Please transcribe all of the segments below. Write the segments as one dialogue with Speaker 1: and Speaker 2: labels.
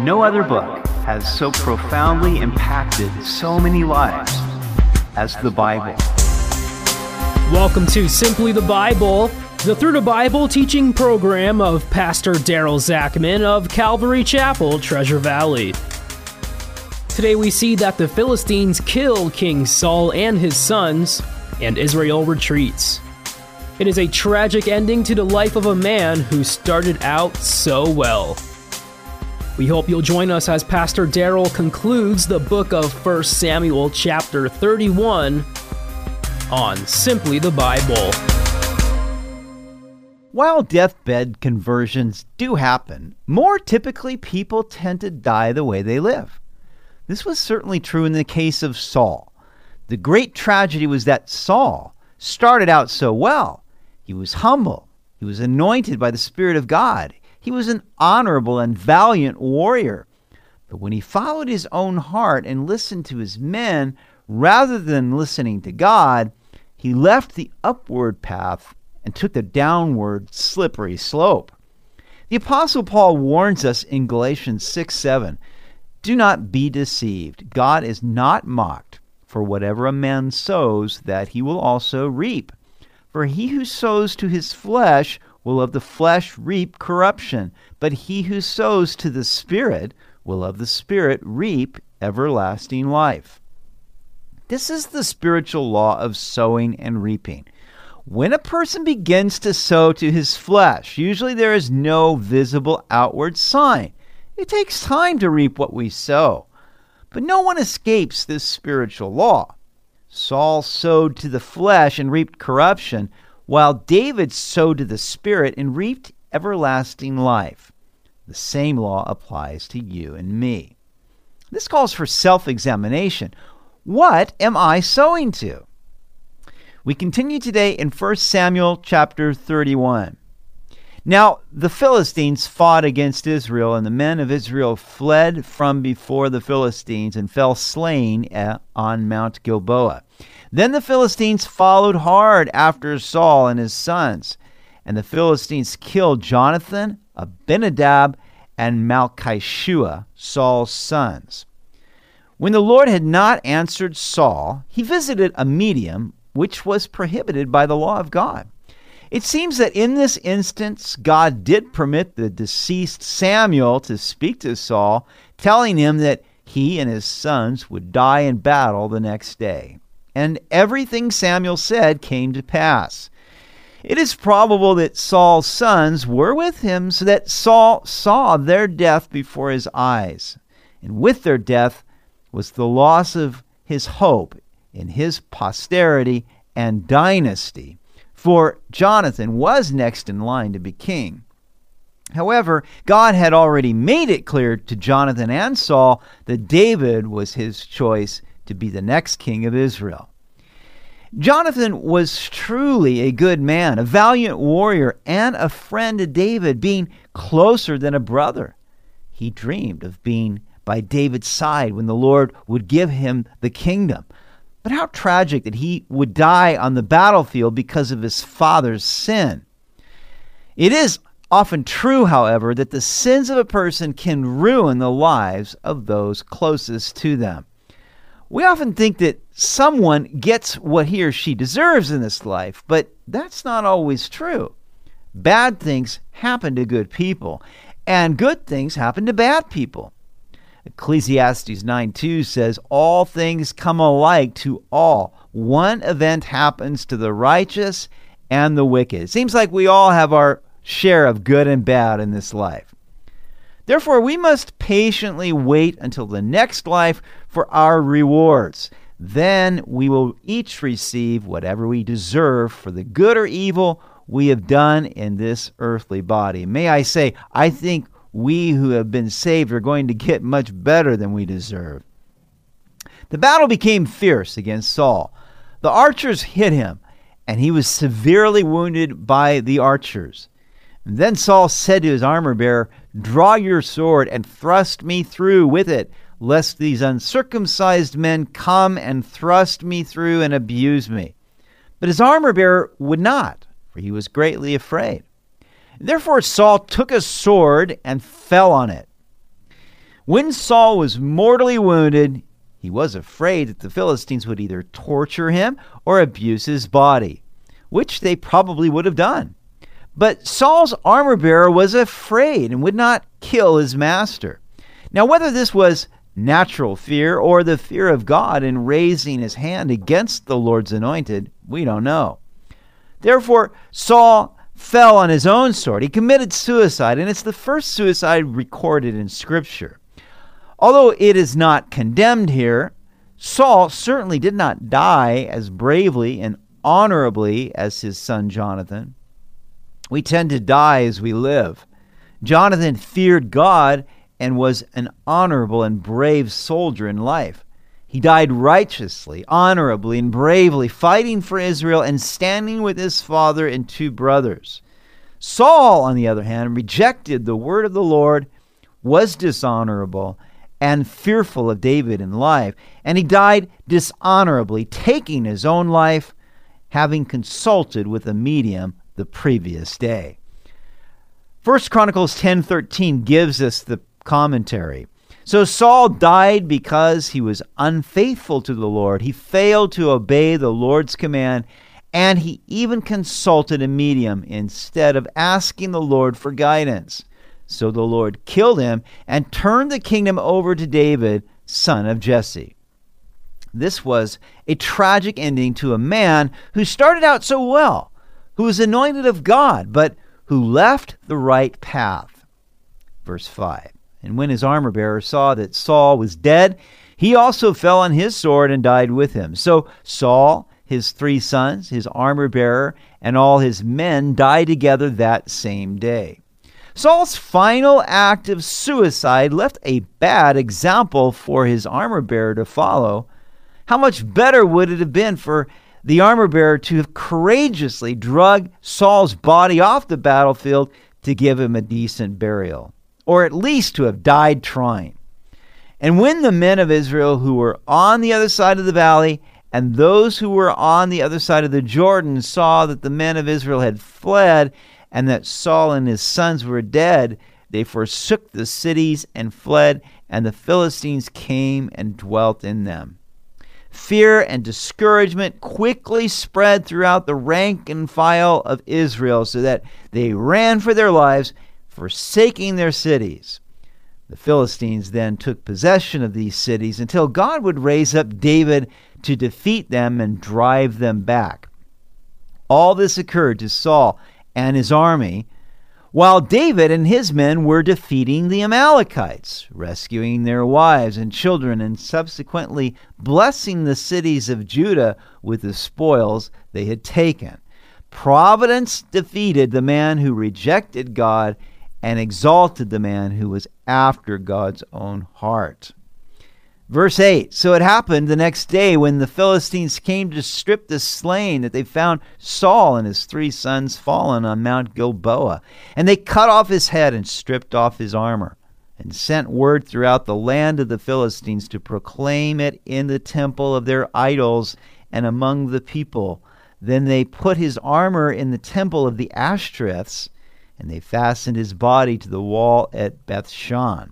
Speaker 1: No other book has so profoundly impacted so many lives as the Bible.
Speaker 2: Welcome to Simply the Bible, the Through the Bible teaching program of Pastor Daryl Zachman of Calvary Chapel, Treasure Valley. Today we see that the Philistines kill King Saul and his sons, and Israel retreats. It is a tragic ending to the life of a man who started out so well. We hope you'll join us as Pastor Daryl concludes the book of 1 Samuel, chapter 31, on Simply the Bible.
Speaker 3: While deathbed conversions do happen, more typically people tend to die the way they live. This was certainly true in the case of Saul. The great tragedy was that Saul started out so well. He was humble, he was anointed by the Spirit of God, he was an honorable and valiant warrior. But when he followed his own heart and listened to his men rather than listening to God, he left the upward path and took the downward slippery slope. The Apostle Paul warns us in Galatians 6 7 Do not be deceived. God is not mocked, for whatever a man sows, that he will also reap. For he who sows to his flesh will of the flesh reap corruption, but he who sows to the Spirit will of the Spirit reap everlasting life. This is the spiritual law of sowing and reaping. When a person begins to sow to his flesh, usually there is no visible outward sign. It takes time to reap what we sow. But no one escapes this spiritual law. Saul sowed to the flesh and reaped corruption, while David sowed to the Spirit and reaped everlasting life. The same law applies to you and me. This calls for self examination. What am I sowing to? We continue today in 1 Samuel chapter 31. Now, the Philistines fought against Israel, and the men of Israel fled from before the Philistines and fell slain on Mount Gilboa. Then the Philistines followed hard after Saul and his sons, and the Philistines killed Jonathan, Abinadab, and Malchishua, Saul's sons. When the Lord had not answered Saul, he visited a medium which was prohibited by the law of God. It seems that in this instance, God did permit the deceased Samuel to speak to Saul, telling him that he and his sons would die in battle the next day and everything Samuel said came to pass. It is probable that Saul's sons were with him so that Saul saw their death before his eyes. And with their death was the loss of his hope in his posterity and dynasty. For Jonathan was next in line to be king. However, God had already made it clear to Jonathan and Saul that David was his choice to be the next king of Israel. Jonathan was truly a good man, a valiant warrior, and a friend to David, being closer than a brother. He dreamed of being by David's side when the Lord would give him the kingdom. But how tragic that he would die on the battlefield because of his father's sin. It is often true, however, that the sins of a person can ruin the lives of those closest to them. We often think that someone gets what he or she deserves in this life, but that's not always true. Bad things happen to good people, and good things happen to bad people. Ecclesiastes 9 2 says, All things come alike to all. One event happens to the righteous and the wicked. It seems like we all have our share of good and bad in this life. Therefore, we must patiently wait until the next life for our rewards. Then we will each receive whatever we deserve for the good or evil we have done in this earthly body. May I say, I think we who have been saved are going to get much better than we deserve. The battle became fierce against Saul. The archers hit him, and he was severely wounded by the archers. And then Saul said to his armor bearer, Draw your sword and thrust me through with it, lest these uncircumcised men come and thrust me through and abuse me. But his armor bearer would not, for he was greatly afraid. Therefore Saul took a sword and fell on it. When Saul was mortally wounded, he was afraid that the Philistines would either torture him or abuse his body, which they probably would have done. But Saul's armor bearer was afraid and would not kill his master. Now, whether this was natural fear or the fear of God in raising his hand against the Lord's anointed, we don't know. Therefore, Saul fell on his own sword. He committed suicide, and it's the first suicide recorded in Scripture. Although it is not condemned here, Saul certainly did not die as bravely and honorably as his son Jonathan. We tend to die as we live. Jonathan feared God and was an honorable and brave soldier in life. He died righteously, honorably, and bravely, fighting for Israel and standing with his father and two brothers. Saul, on the other hand, rejected the word of the Lord, was dishonorable, and fearful of David in life, and he died dishonorably, taking his own life, having consulted with a medium the previous day. First Chronicles 10:13 gives us the commentary. So Saul died because he was unfaithful to the Lord. He failed to obey the Lord's command, and he even consulted a medium instead of asking the Lord for guidance. So the Lord killed him and turned the kingdom over to David, son of Jesse. This was a tragic ending to a man who started out so well, who was anointed of God, but who left the right path. Verse 5 and when his armor bearer saw that Saul was dead, he also fell on his sword and died with him. So Saul, his three sons, his armor bearer, and all his men died together that same day. Saul's final act of suicide left a bad example for his armor bearer to follow. How much better would it have been for the armor bearer to have courageously dragged Saul's body off the battlefield to give him a decent burial? Or at least to have died trying. And when the men of Israel who were on the other side of the valley and those who were on the other side of the Jordan saw that the men of Israel had fled and that Saul and his sons were dead, they forsook the cities and fled, and the Philistines came and dwelt in them. Fear and discouragement quickly spread throughout the rank and file of Israel, so that they ran for their lives forsaking their cities. The Philistines then took possession of these cities until God would raise up David to defeat them and drive them back. All this occurred to Saul and his army, while David and his men were defeating the Amalekites, rescuing their wives and children, and subsequently blessing the cities of Judah with the spoils they had taken. Providence defeated the man who rejected God and exalted the man who was after God's own heart. Verse 8 So it happened the next day when the Philistines came to strip the slain that they found Saul and his three sons fallen on Mount Gilboa. And they cut off his head and stripped off his armor, and sent word throughout the land of the Philistines to proclaim it in the temple of their idols and among the people. Then they put his armor in the temple of the Ashtoreths and they fastened his body to the wall at Bethshan.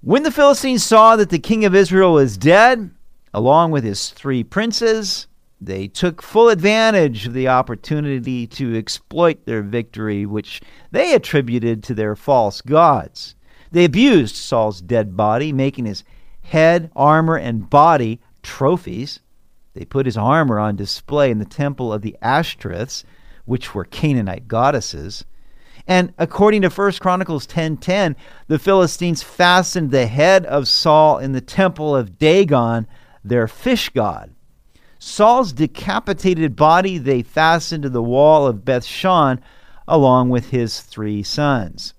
Speaker 3: When the Philistines saw that the king of Israel was dead, along with his three princes, they took full advantage of the opportunity to exploit their victory, which they attributed to their false gods. They abused Saul's dead body, making his head, armor, and body trophies. They put his armor on display in the temple of the Ashtoreths, which were Canaanite goddesses. And according to 1 Chronicles 10:10, the Philistines fastened the head of Saul in the temple of Dagon, their fish god. Saul's decapitated body they fastened to the wall of Bethshan along with his three sons.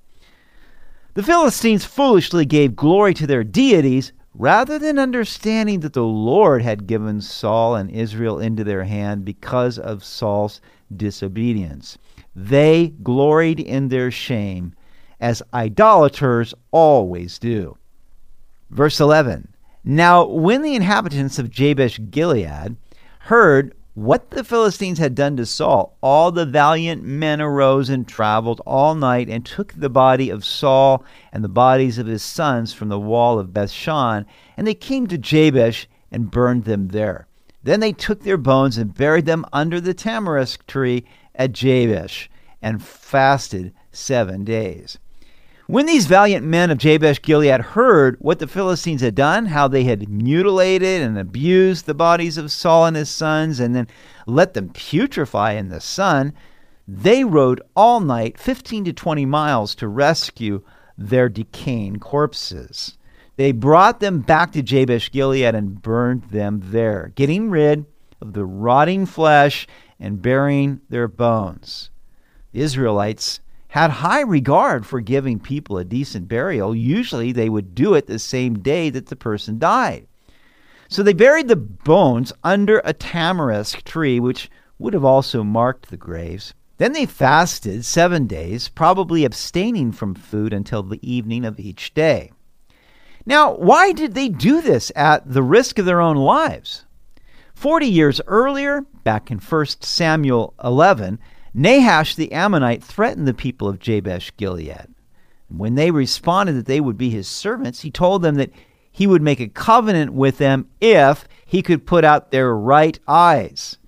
Speaker 3: The Philistines foolishly gave glory to their deities rather than understanding that the Lord had given Saul and Israel into their hand because of Saul's disobedience. They gloried in their shame, as idolaters always do. Verse 11 Now, when the inhabitants of Jabesh Gilead heard what the Philistines had done to Saul, all the valiant men arose and traveled all night and took the body of Saul and the bodies of his sons from the wall of Bethshan, and they came to Jabesh and burned them there. Then they took their bones and buried them under the tamarisk tree at Jabesh and fasted seven days. When these valiant men of Jabesh Gilead heard what the Philistines had done, how they had mutilated and abused the bodies of Saul and his sons, and then let them putrefy in the sun, they rode all night 15 to 20 miles to rescue their decaying corpses. They brought them back to Jabesh Gilead and burned them there, getting rid of the rotting flesh and burying their bones. The Israelites had high regard for giving people a decent burial. Usually they would do it the same day that the person died. So they buried the bones under a tamarisk tree, which would have also marked the graves. Then they fasted seven days, probably abstaining from food until the evening of each day. Now, why did they do this at the risk of their own lives? Forty years earlier, back in 1 Samuel 11, Nahash the Ammonite threatened the people of Jabesh Gilead. When they responded that they would be his servants, he told them that he would make a covenant with them if he could put out their right eyes.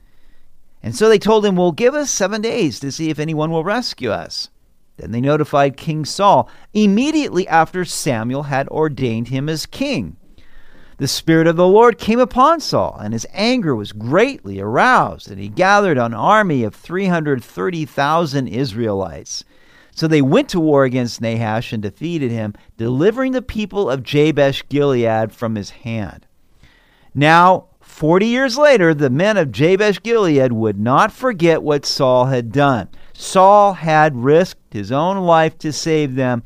Speaker 3: And so they told him, Well, give us seven days to see if anyone will rescue us. Then they notified King Saul immediately after Samuel had ordained him as king the Spirit of the Lord came upon Saul, and his anger was greatly aroused, and he gathered an army of 330,000 Israelites. So they went to war against Nahash and defeated him, delivering the people of Jabesh Gilead from his hand. Now, 40 years later, the men of Jabesh Gilead would not forget what Saul had done. Saul had risked his own life to save them,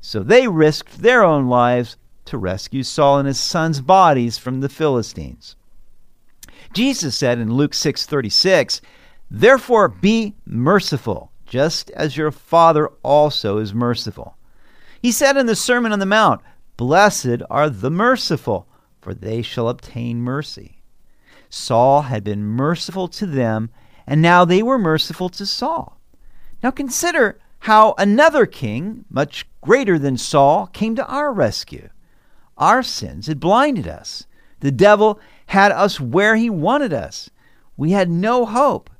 Speaker 3: so they risked their own lives to rescue Saul and his sons' bodies from the Philistines. Jesus said in Luke 6:36, "Therefore be merciful, just as your Father also is merciful." He said in the Sermon on the Mount, "Blessed are the merciful, for they shall obtain mercy." Saul had been merciful to them, and now they were merciful to Saul. Now consider how another king, much greater than Saul, came to our rescue. Our sins had blinded us. The devil had us where he wanted us. We had no hope.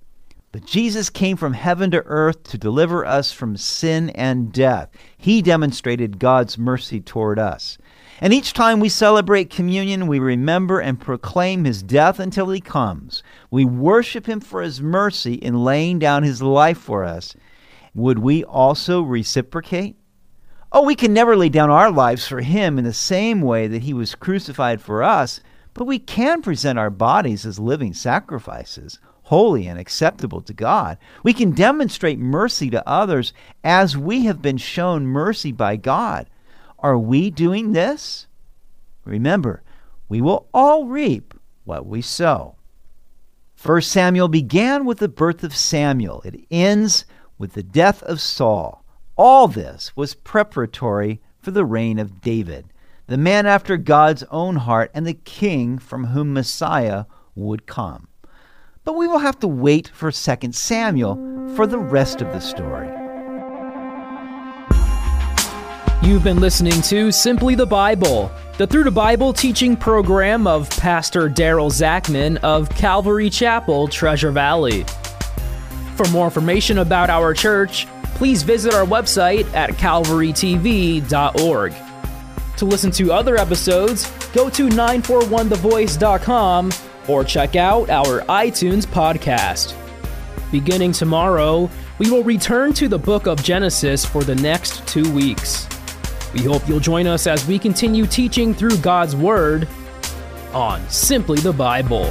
Speaker 3: But Jesus came from heaven to earth to deliver us from sin and death. He demonstrated God's mercy toward us. And each time we celebrate communion, we remember and proclaim his death until he comes. We worship him for his mercy in laying down his life for us. Would we also reciprocate? Oh, we can never lay down our lives for Him in the same way that He was crucified for us, but we can present our bodies as living sacrifices, holy and acceptable to God. We can demonstrate mercy to others as we have been shown mercy by God. Are we doing this? Remember, we will all reap what we sow. 1 Samuel began with the birth of Samuel. It ends with the death of Saul. All this was preparatory for the reign of David, the man after God's own heart and the king from whom Messiah would come. But we will have to wait for 2 Samuel for the rest of the story.
Speaker 2: You've been listening to Simply the Bible, the Through the Bible teaching program of Pastor Daryl Zachman of Calvary Chapel, Treasure Valley. For more information about our church, please visit our website at calvarytv.org. To listen to other episodes, go to 941thevoice.com or check out our iTunes podcast. Beginning tomorrow, we will return to the book of Genesis for the next two weeks. We hope you'll join us as we continue teaching through God's Word on Simply the Bible.